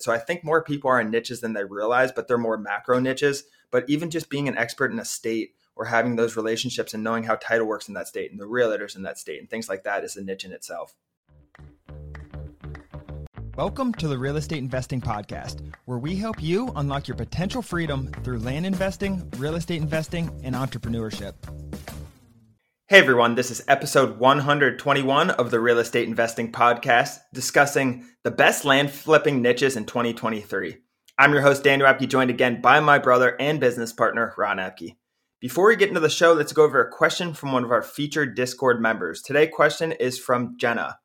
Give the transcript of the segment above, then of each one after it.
So I think more people are in niches than they realize, but they're more macro niches. But even just being an expert in a state or having those relationships and knowing how title works in that state and the realtors in that state and things like that is a niche in itself. Welcome to the Real Estate Investing Podcast, where we help you unlock your potential freedom through land investing, real estate investing, and entrepreneurship. Hey everyone, this is episode 121 of the Real Estate Investing Podcast, discussing the best land flipping niches in 2023. I'm your host, Daniel Apke, joined again by my brother and business partner, Ron Apke. Before we get into the show, let's go over a question from one of our featured Discord members. Today's question is from Jenna.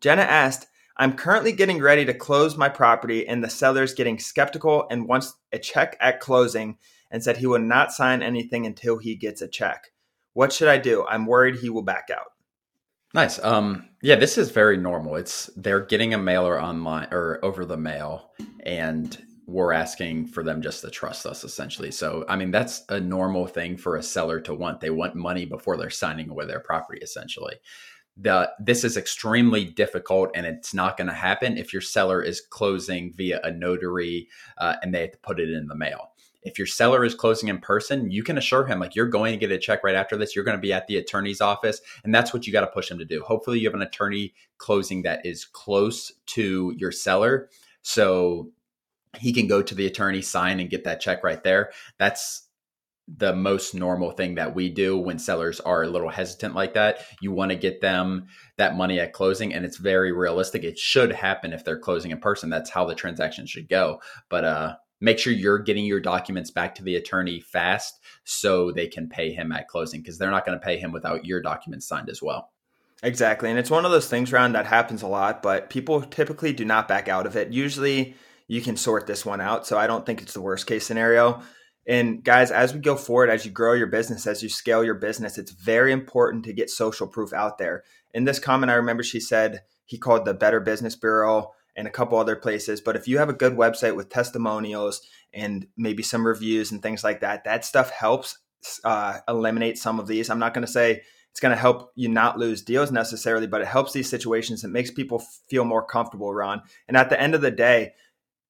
Jenna asked, I'm currently getting ready to close my property, and the seller's getting skeptical and wants a check at closing and said he will not sign anything until he gets a check. What should I do? I'm worried he will back out. Nice. Um, yeah, this is very normal. It's they're getting a mailer online or over the mail, and we're asking for them just to trust us essentially. So, I mean, that's a normal thing for a seller to want. They want money before they're signing away their property essentially. The, this is extremely difficult and it's not going to happen if your seller is closing via a notary uh, and they have to put it in the mail. If your seller is closing in person, you can assure him like you're going to get a check right after this. You're going to be at the attorney's office, and that's what you got to push him to do. Hopefully, you have an attorney closing that is close to your seller, so he can go to the attorney, sign, and get that check right there. That's the most normal thing that we do when sellers are a little hesitant like that. You want to get them that money at closing, and it's very realistic. It should happen if they're closing in person. That's how the transaction should go. But uh, make sure you're getting your documents back to the attorney fast so they can pay him at closing because they're not going to pay him without your documents signed as well. Exactly. And it's one of those things around that happens a lot, but people typically do not back out of it. Usually you can sort this one out. So I don't think it's the worst case scenario. And guys, as we go forward, as you grow your business, as you scale your business, it's very important to get social proof out there. In this comment, I remember she said he called the Better Business Bureau and a couple other places. But if you have a good website with testimonials and maybe some reviews and things like that, that stuff helps uh, eliminate some of these. I'm not going to say it's going to help you not lose deals necessarily, but it helps these situations. It makes people feel more comfortable around. And at the end of the day,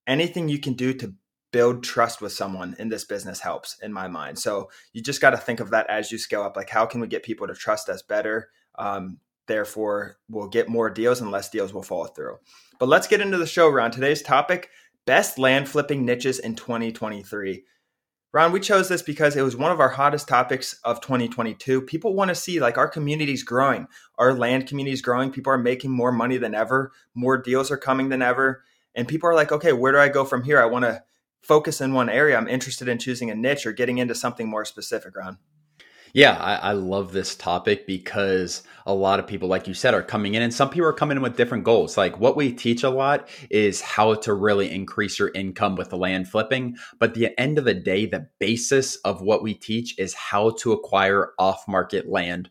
anything you can do to build trust with someone in this business helps in my mind. So you just got to think of that as you scale up. Like, how can we get people to trust us better? Um, therefore, we'll get more deals and less deals will fall through. But let's get into the show, Ron. Today's topic best land flipping niches in 2023. Ron, we chose this because it was one of our hottest topics of 2022. People want to see like our community's growing, our land community is growing. People are making more money than ever, more deals are coming than ever and people are like, okay, where do I go from here? I want to focus in one area. I'm interested in choosing a niche or getting into something more specific, Ron. Yeah, I, I, love this topic because a lot of people, like you said, are coming in, and some people are coming in with different goals. Like what we teach a lot is how to really increase your income with the land flipping. But the end of the day, the basis of what we teach is how to acquire off market land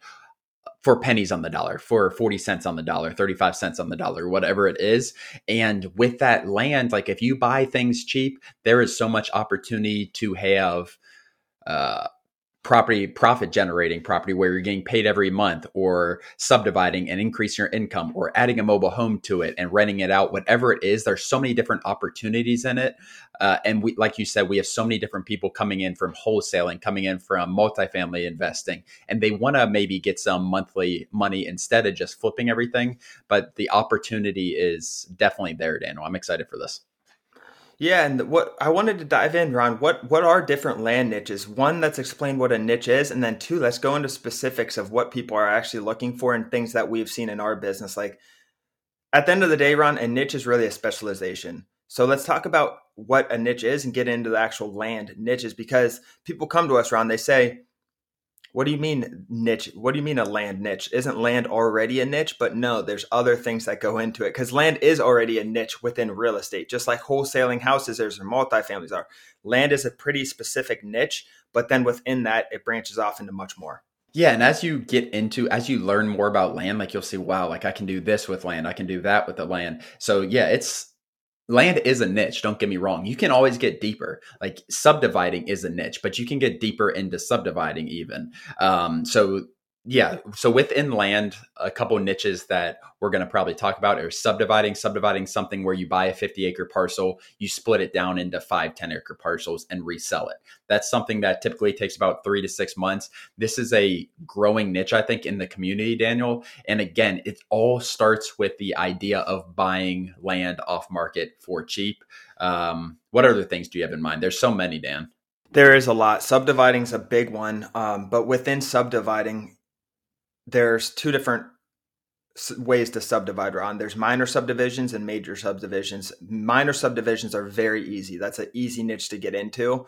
for pennies on the dollar, for 40 cents on the dollar, 35 cents on the dollar, whatever it is. And with that land, like if you buy things cheap, there is so much opportunity to have uh, property profit generating property where you're getting paid every month or subdividing and increasing your income or adding a mobile home to it and renting it out whatever it is there's so many different opportunities in it. Uh, and we like you said we have so many different people coming in from wholesaling coming in from multifamily investing and they want to maybe get some monthly money instead of just flipping everything but the opportunity is definitely there daniel. I'm excited for this yeah, and what I wanted to dive in, Ron, what what are different land niches? One, let's explain what a niche is, and then two, let's go into specifics of what people are actually looking for and things that we've seen in our business. Like at the end of the day, Ron, a niche is really a specialization. So let's talk about what a niche is and get into the actual land niches because people come to us, Ron, they say, what do you mean niche? What do you mean a land niche? Isn't land already a niche? But no, there's other things that go into it because land is already a niche within real estate, just like wholesaling houses there's multifamilies are. Land is a pretty specific niche, but then within that, it branches off into much more. Yeah, and as you get into as you learn more about land, like you'll see, wow, like I can do this with land, I can do that with the land. So yeah, it's land is a niche don't get me wrong. You can always get deeper. Like subdividing is a niche but you can get deeper into subdividing even. Um, so yeah. So within land, a couple niches that we're going to probably talk about are subdividing, subdividing something where you buy a 50 acre parcel, you split it down into five, 10 acre parcels and resell it. That's something that typically takes about three to six months. This is a growing niche, I think, in the community, Daniel. And again, it all starts with the idea of buying land off market for cheap. Um, what other things do you have in mind? There's so many, Dan. There is a lot. Subdividing is a big one, um, but within subdividing, there's two different ways to subdivide Ron. There's minor subdivisions and major subdivisions. Minor subdivisions are very easy. That's an easy niche to get into.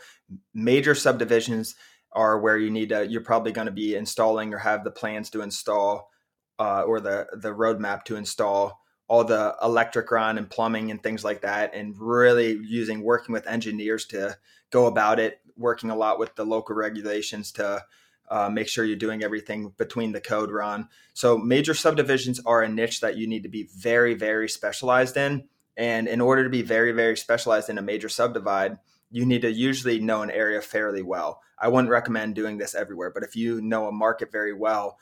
Major subdivisions are where you need to. You're probably going to be installing or have the plans to install, uh, or the the roadmap to install all the electric run and plumbing and things like that, and really using working with engineers to go about it. Working a lot with the local regulations to uh, make sure you're doing everything between the code Ron. So major subdivisions are a niche that you need to be very, very specialized in. And in order to be very, very specialized in a major subdivide, you need to usually know an area fairly well. I wouldn't recommend doing this everywhere, but if you know a market very well,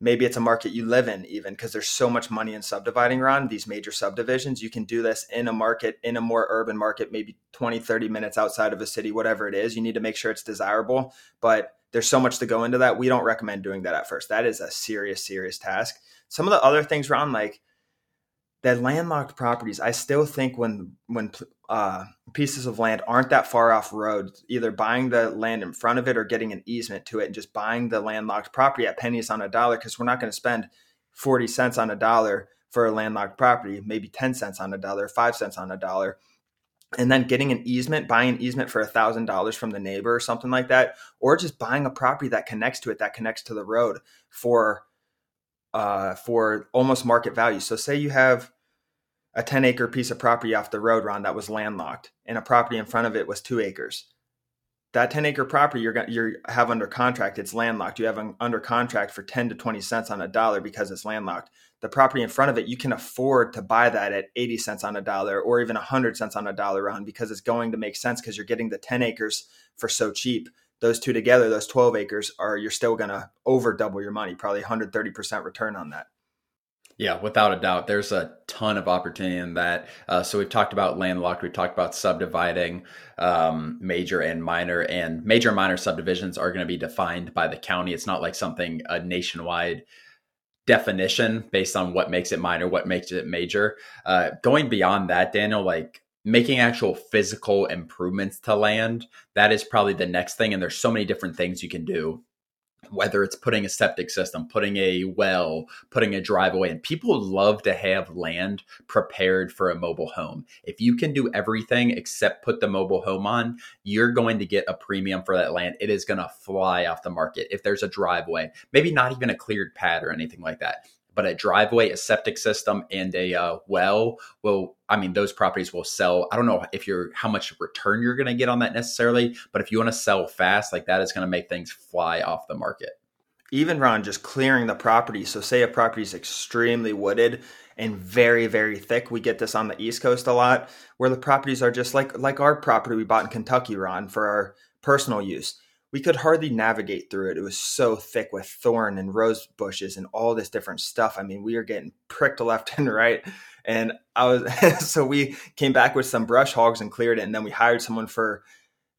maybe it's a market you live in even because there's so much money in subdividing around these major subdivisions you can do this in a market in a more urban market maybe 20 30 minutes outside of a city whatever it is you need to make sure it's desirable but there's so much to go into that. We don't recommend doing that at first. That is a serious, serious task. Some of the other things around like the landlocked properties, I still think when when uh, pieces of land aren't that far off roads, either buying the land in front of it or getting an easement to it, and just buying the landlocked property at pennies on a dollar, because we're not going to spend forty cents on a dollar for a landlocked property, maybe ten cents on a dollar, five cents on a dollar and then getting an easement, buying an easement for a thousand dollars from the neighbor or something like that, or just buying a property that connects to it, that connects to the road for uh, for almost market value. So say you have a 10 acre piece of property off the road, Ron, that was landlocked, and a property in front of it was two acres that 10 acre property you're you have under contract it's landlocked. You have an under contract for 10 to 20 cents on a dollar because it's landlocked. The property in front of it you can afford to buy that at 80 cents on a dollar or even 100 cents on a dollar on because it's going to make sense because you're getting the 10 acres for so cheap. Those two together those 12 acres are you're still going to over double your money probably 130% return on that yeah, without a doubt. There's a ton of opportunity in that. Uh, so we've talked about landlocked, we've talked about subdividing um, major and minor, and major and minor subdivisions are going to be defined by the county. It's not like something a nationwide definition based on what makes it minor, what makes it major. Uh, going beyond that, Daniel, like making actual physical improvements to land, that is probably the next thing. And there's so many different things you can do whether it's putting a septic system, putting a well, putting a driveway, and people love to have land prepared for a mobile home. If you can do everything except put the mobile home on, you're going to get a premium for that land. It is going to fly off the market. If there's a driveway, maybe not even a cleared pad or anything like that, but a driveway, a septic system, and a uh, well will. I mean, those properties will sell. I don't know if you're how much return you're going to get on that necessarily, but if you want to sell fast, like that is going to make things fly off the market. Even Ron, just clearing the property. So, say a property is extremely wooded and very, very thick. We get this on the East Coast a lot, where the properties are just like like our property we bought in Kentucky, Ron, for our personal use we could hardly navigate through it. It was so thick with thorn and rose bushes and all this different stuff. I mean, we were getting pricked left and right. And I was so we came back with some brush hogs and cleared it, and then we hired someone for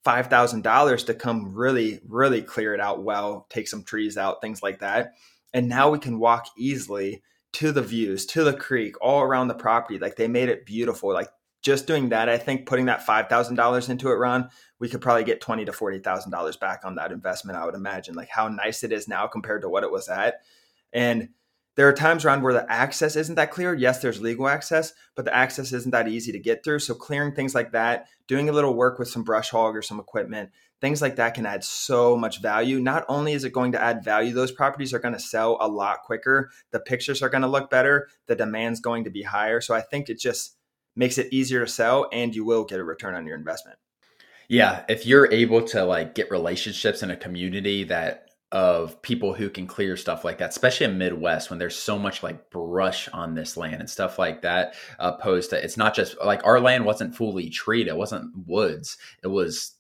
five thousand dollars to come really, really clear it out well, take some trees out, things like that. And now we can walk easily to the views, to the creek, all around the property. Like they made it beautiful. Like just doing that, I think putting that five thousand dollars into it, Ron, we could probably get twenty to forty thousand dollars back on that investment. I would imagine, like how nice it is now compared to what it was at. And there are times, Ron, where the access isn't that clear. Yes, there's legal access, but the access isn't that easy to get through. So clearing things like that, doing a little work with some brush hog or some equipment, things like that can add so much value. Not only is it going to add value, those properties are going to sell a lot quicker. The pictures are going to look better. The demand's going to be higher. So I think it just makes it easier to sell and you will get a return on your investment. Yeah, if you're able to like get relationships in a community that of people who can clear stuff like that, especially in Midwest when there's so much like brush on this land and stuff like that. Opposed to it's not just like our land wasn't fully treed; it wasn't woods; it was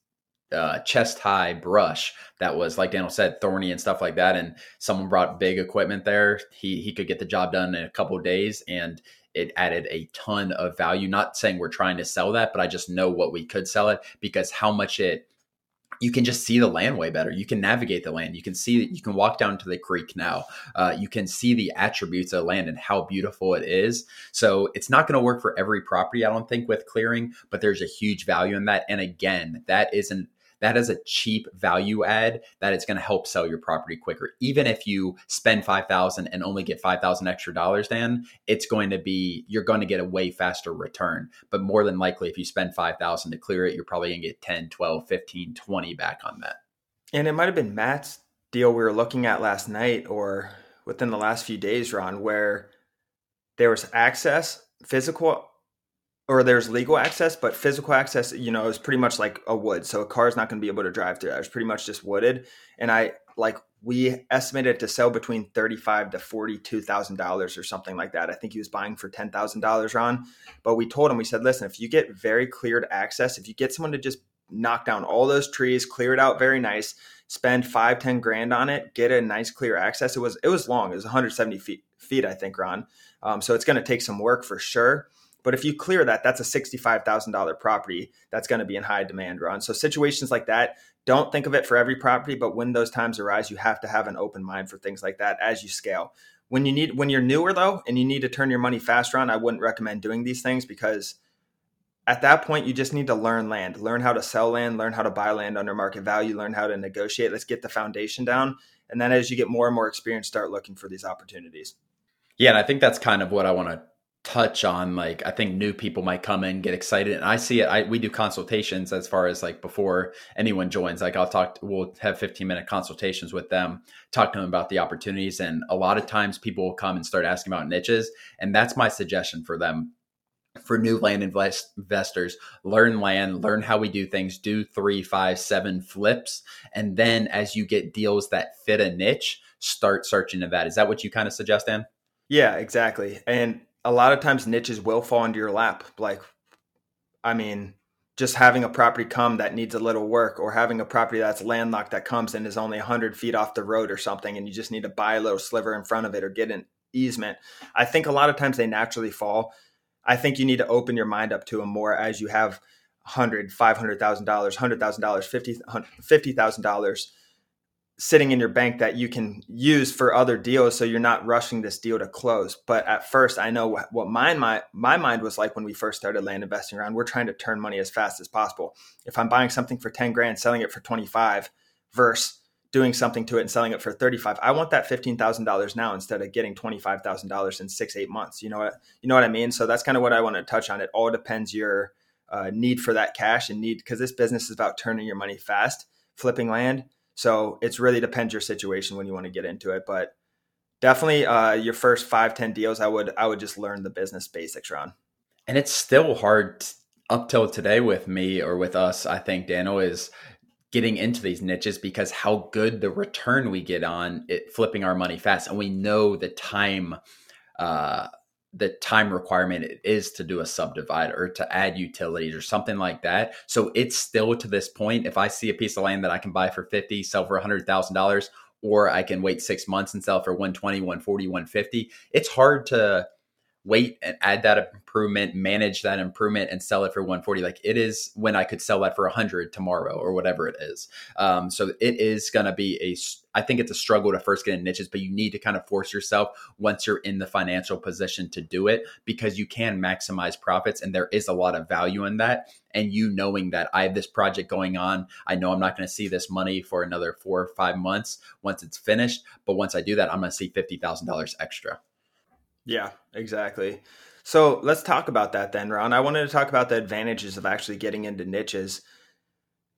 uh, chest high brush that was like Daniel said thorny and stuff like that and someone brought big equipment there he he could get the job done in a couple days and it added a ton of value not saying we're trying to sell that but I just know what we could sell it because how much it you can just see the land way better. You can navigate the land. You can see you can walk down to the creek now. Uh, you can see the attributes of land and how beautiful it is. So it's not going to work for every property, I don't think, with clearing, but there's a huge value in that. And again, that isn't that is a cheap value add that is going to help sell your property quicker. Even if you spend 5000 and only get 5000 extra dollars then, it's going to be you're going to get a way faster return. But more than likely if you spend 5000 to clear it, you're probably going to get 10, 12, 15, 20 back on that. And it might have been Matt's deal we were looking at last night or within the last few days, Ron, where there was access, physical or there's legal access, but physical access, you know, is pretty much like a wood. So a car is not going to be able to drive through. It was pretty much just wooded. And I like we estimated to sell between thirty-five to forty-two thousand dollars or something like that. I think he was buying for ten thousand dollars, Ron. But we told him, we said, listen, if you get very cleared access, if you get someone to just knock down all those trees, clear it out very nice, spend five, ten grand on it, get a nice clear access. It was it was long. It was 170 feet feet, I think, Ron. Um, so it's going to take some work for sure. But if you clear that, that's a $65,000 property that's going to be in high demand, Ron. So situations like that, don't think of it for every property, but when those times arise, you have to have an open mind for things like that as you scale. When you need when you're newer though and you need to turn your money faster on, I wouldn't recommend doing these things because at that point you just need to learn land, learn how to sell land, learn how to buy land under market value, learn how to negotiate. Let's get the foundation down. And then as you get more and more experience, start looking for these opportunities. Yeah, and I think that's kind of what I want to touch on like i think new people might come in get excited and i see it I, we do consultations as far as like before anyone joins like i'll talk we'll have 15 minute consultations with them talk to them about the opportunities and a lot of times people will come and start asking about niches and that's my suggestion for them. For new land invest- investors learn land learn how we do things do three five seven flips and then as you get deals that fit a niche start searching to that. Is that what you kind of suggest dan yeah exactly and a lot of times niches will fall into your lap. Like, I mean, just having a property come that needs a little work or having a property that's landlocked that comes and is only 100 feet off the road or something and you just need to buy a little sliver in front of it or get an easement i think a lot of times they naturally fall i think you need to open your mind up to them more as you have 100 500000 dollars $100000 $50000 sitting in your bank that you can use for other deals so you're not rushing this deal to close. But at first i know what my, my, my mind was like when we first started land investing around we're trying to turn money as fast as possible. If i'm buying something for 10 grand selling it for 25 versus doing something to it and selling it for 35 i want that $15000 now instead of getting $25000 in six eight months. You know what you know what i mean? So that's kind of what i want to touch on. It all depends your uh, need for that cash and need because this business is about turning your money fast. Flipping land so it's really depends your situation when you want to get into it. But definitely uh, your first five, 10 deals, I would I would just learn the business basics around. And it's still hard up till today with me or with us, I think, Daniel, is getting into these niches because how good the return we get on it flipping our money fast. And we know the time uh the time requirement it is to do a subdivide or to add utilities or something like that. So it's still to this point, if I see a piece of land that I can buy for 50, sell for $100,000, or I can wait six months and sell for 120, 140, 150, it's hard to wait and add that improvement, manage that improvement, and sell it for 140. Like it is when I could sell that for 100 tomorrow or whatever it is. Um, so it is going to be a. I think it's a struggle to first get in niches, but you need to kind of force yourself once you're in the financial position to do it because you can maximize profits, and there is a lot of value in that. And you knowing that I have this project going on, I know I'm not going to see this money for another four or five months once it's finished. But once I do that, I'm going to see fifty thousand dollars extra. Yeah, exactly. So let's talk about that then, Ron. I wanted to talk about the advantages of actually getting into niches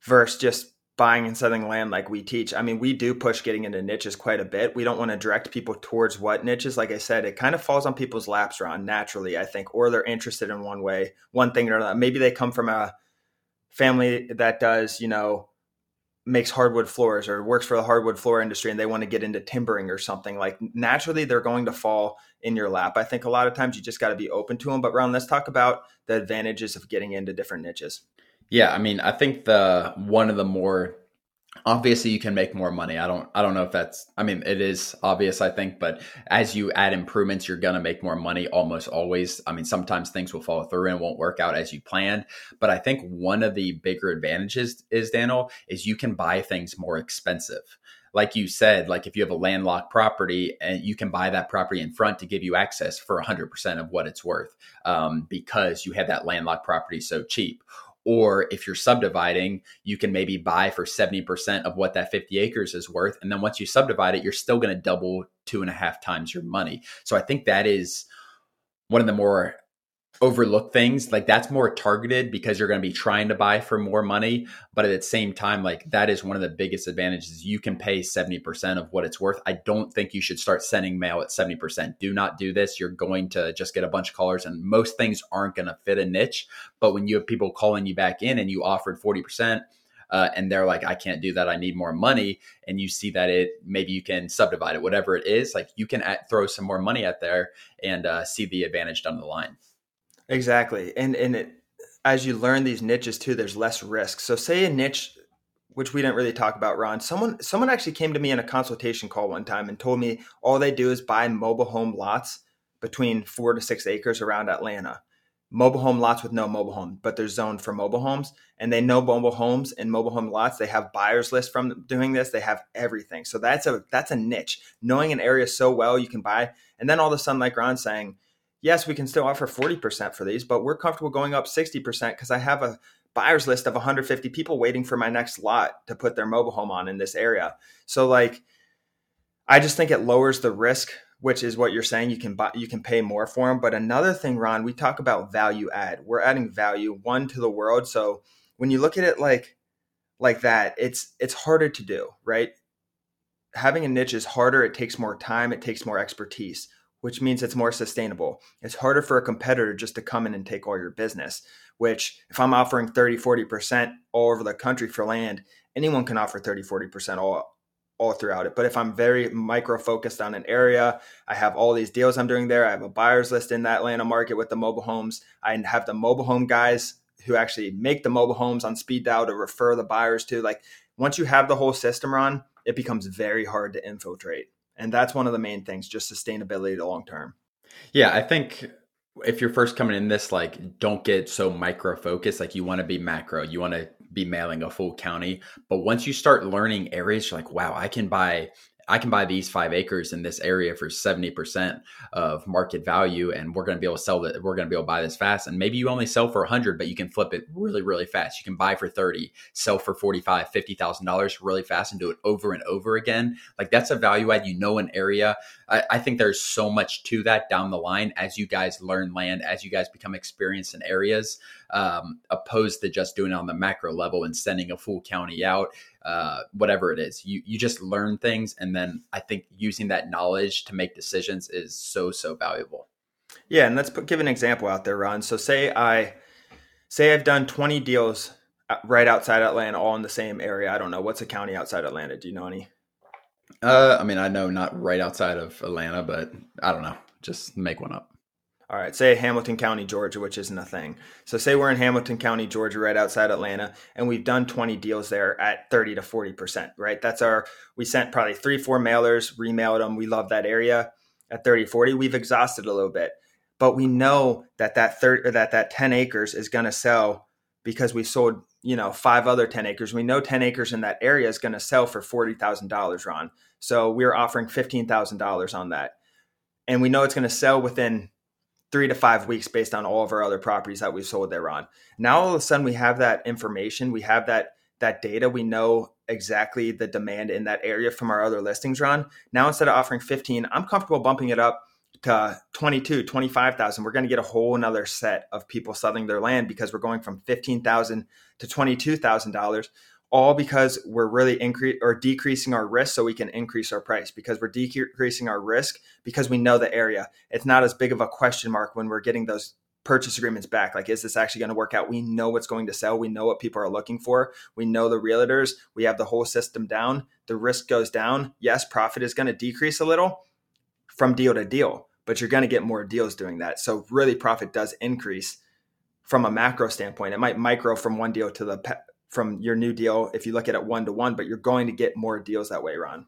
versus just buying and selling land like we teach. I mean, we do push getting into niches quite a bit. We don't want to direct people towards what niches. Like I said, it kind of falls on people's laps, Ron, naturally, I think, or they're interested in one way, one thing or another. Maybe they come from a family that does, you know, makes hardwood floors or works for the hardwood floor industry and they want to get into timbering or something like naturally they're going to fall in your lap. I think a lot of times you just got to be open to them but ron let's talk about the advantages of getting into different niches. Yeah, I mean, I think the one of the more obviously you can make more money. I don't i don't know if that's i mean it is obvious i think but as you add improvements you're going to make more money almost always. I mean sometimes things will fall through and won't work out as you planned but i think one of the bigger advantages is daniel is you can buy things more expensive. Like you said like if you have a landlocked property and you can buy that property in front to give you access for 100% of what it's worth um, because you have that landlocked property so cheap or if you're subdividing, you can maybe buy for 70% of what that 50 acres is worth. And then once you subdivide it, you're still going to double two and a half times your money. So I think that is one of the more overlook things like that's more targeted because you're going to be trying to buy for more money but at the same time like that is one of the biggest advantages you can pay 70% of what it's worth i don't think you should start sending mail at 70% do not do this you're going to just get a bunch of callers and most things aren't going to fit a niche but when you have people calling you back in and you offered 40% uh, and they're like, I can't do that. I need more money. And you see that it maybe you can subdivide it, whatever it is. Like you can add, throw some more money out there and uh, see the advantage down the line. Exactly. And and it, as you learn these niches too, there's less risk. So say a niche which we didn't really talk about, Ron. Someone someone actually came to me in a consultation call one time and told me all they do is buy mobile home lots between 4 to 6 acres around Atlanta. Mobile home lots with no mobile home, but they're zoned for mobile homes and they know mobile homes and mobile home lots. They have buyers list from doing this. They have everything. So that's a that's a niche. Knowing an area so well you can buy and then all of a sudden like Ron's saying, yes, we can still offer 40% for these, but we're comfortable going up 60% because I have a buyer's list of 150 people waiting for my next lot to put their mobile home on in this area. So like I just think it lowers the risk, which is what you're saying you can buy you can pay more for them, but another thing Ron, we talk about value add. We're adding value one to the world. So when you look at it like like that, it's it's harder to do, right? Having a niche is harder, it takes more time, it takes more expertise which means it's more sustainable. It's harder for a competitor just to come in and take all your business, which if I'm offering 30, 40% all over the country for land, anyone can offer 30, 40% all all throughout it. But if I'm very micro focused on an area, I have all these deals I'm doing there. I have a buyer's list in that Atlanta market with the mobile homes. I have the mobile home guys who actually make the mobile homes on speed dial to refer the buyers to. Like once you have the whole system run, it becomes very hard to infiltrate. And that's one of the main things, just sustainability long term. Yeah, I think if you're first coming in this, like don't get so micro focused. Like you want to be macro. You want to be mailing a full county. But once you start learning areas, you're like, wow, I can buy I can buy these five acres in this area for 70% of market value and we're going to be able to sell it. We're going to be able to buy this fast. And maybe you only sell for 100, but you can flip it really, really fast. You can buy for 30, sell for 45, $50,000 really fast and do it over and over again. Like that's a value add. You know, an area. I, I think there's so much to that down the line as you guys learn land, as you guys become experienced in areas, um, opposed to just doing it on the macro level and sending a full county out uh, whatever it is. You you just learn things, and then I think using that knowledge to make decisions is so so valuable. Yeah, and let's put, give an example out there, Ron. So say I say I've done twenty deals uh, right outside Atlanta, all in the same area. I don't know what's a county outside Atlanta. Do you know any? Uh, I mean, I know not right outside of Atlanta, but I don't know. Just make one up all right, say Hamilton County, Georgia, which isn't a thing. So say we're in Hamilton County, Georgia, right outside Atlanta, and we've done 20 deals there at 30 to 40%, right? That's our, we sent probably three, four mailers, remailed them. We love that area at 30, 40. We've exhausted a little bit, but we know that that 30, that that 10 acres is going to sell because we sold, you know, five other 10 acres. We know 10 acres in that area is going to sell for $40,000, Ron. So we're offering $15,000 on that. And we know it's going to sell within three to five weeks based on all of our other properties that we've sold there on. Now all of a sudden we have that information, we have that that data, we know exactly the demand in that area from our other listings Ron. Now instead of offering 15, I'm comfortable bumping it up to 22, 25,000. We're going to get a whole another set of people selling their land because we're going from 15,000 to $22,000 all because we're really increasing or decreasing our risk so we can increase our price because we're decreasing our risk because we know the area. It's not as big of a question mark when we're getting those purchase agreements back. Like, is this actually going to work out? We know what's going to sell. We know what people are looking for. We know the realtors. We have the whole system down. The risk goes down. Yes, profit is going to decrease a little from deal to deal, but you're going to get more deals doing that. So really profit does increase from a macro standpoint. It might micro from one deal to the from your new deal if you look at it one to one, but you're going to get more deals that way, Ron.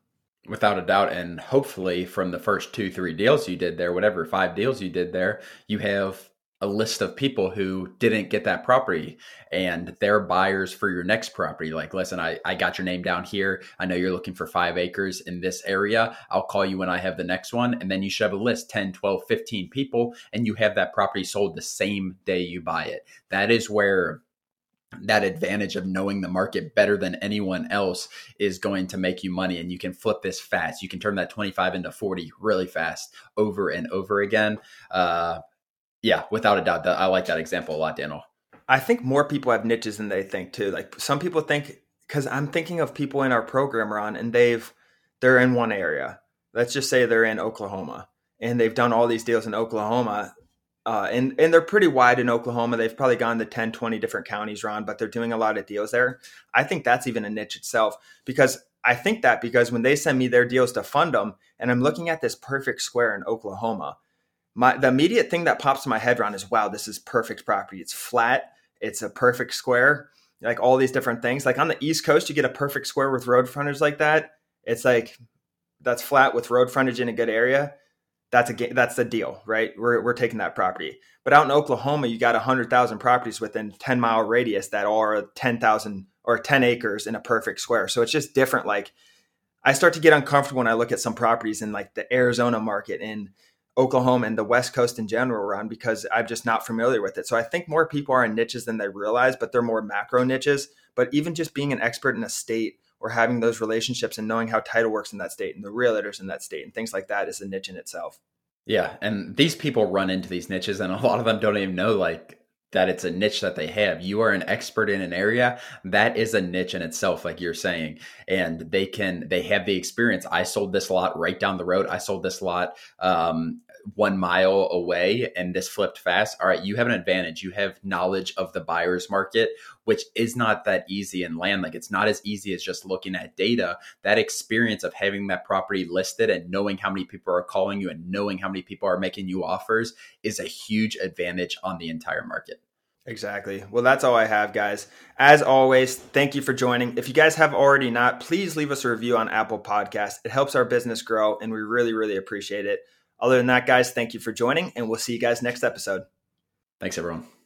Without a doubt. And hopefully, from the first two, three deals you did there, whatever five deals you did there, you have a list of people who didn't get that property and they're buyers for your next property. Like, listen, I, I got your name down here. I know you're looking for five acres in this area. I'll call you when I have the next one. And then you should have a list 10, 12, 15 people, and you have that property sold the same day you buy it. That is where that advantage of knowing the market better than anyone else is going to make you money and you can flip this fast you can turn that 25 into 40 really fast over and over again uh, yeah, without a doubt. I like that example a lot, Daniel. I think more people have niches than they think too. Like some people think because I'm thinking of people in our program, Ron, and they've they're in one area. Let's just say they're in Oklahoma, and they've done all these deals in Oklahoma, uh, and and they're pretty wide in Oklahoma. They've probably gone to 10, 20 different counties, Ron, but they're doing a lot of deals there. I think that's even a niche itself because I think that because when they send me their deals to fund them, and I'm looking at this perfect square in Oklahoma, my the immediate thing that pops in my head around is wow this is perfect property. It's flat. It's a perfect square. Like all these different things. Like on the east coast you get a perfect square with road frontage like that. It's like that's flat with road frontage in a good area that's a that's the deal right we're, we're taking that property but out in oklahoma you got 100000 properties within 10 mile radius that are 10000 or 10 acres in a perfect square so it's just different like i start to get uncomfortable when i look at some properties in like the arizona market in Oklahoma and the West Coast in general around because I'm just not familiar with it. So I think more people are in niches than they realize, but they're more macro niches. But even just being an expert in a state or having those relationships and knowing how title works in that state and the realtors in that state and things like that is a niche in itself. Yeah, and these people run into these niches, and a lot of them don't even know like that it's a niche that they have. You are an expert in an area that is a niche in itself, like you're saying, and they can they have the experience. I sold this lot right down the road. I sold this lot um, one mile away and this flipped fast, all right, you have an advantage. You have knowledge of the buyer's market, which is not that easy in land. Like it's not as easy as just looking at data. That experience of having that property listed and knowing how many people are calling you and knowing how many people are making you offers is a huge advantage on the entire market. Exactly. Well, that's all I have, guys. As always, thank you for joining. If you guys have already not, please leave us a review on Apple Podcast. It helps our business grow, and we really, really appreciate it. Other than that, guys, thank you for joining, and we'll see you guys next episode. Thanks, everyone.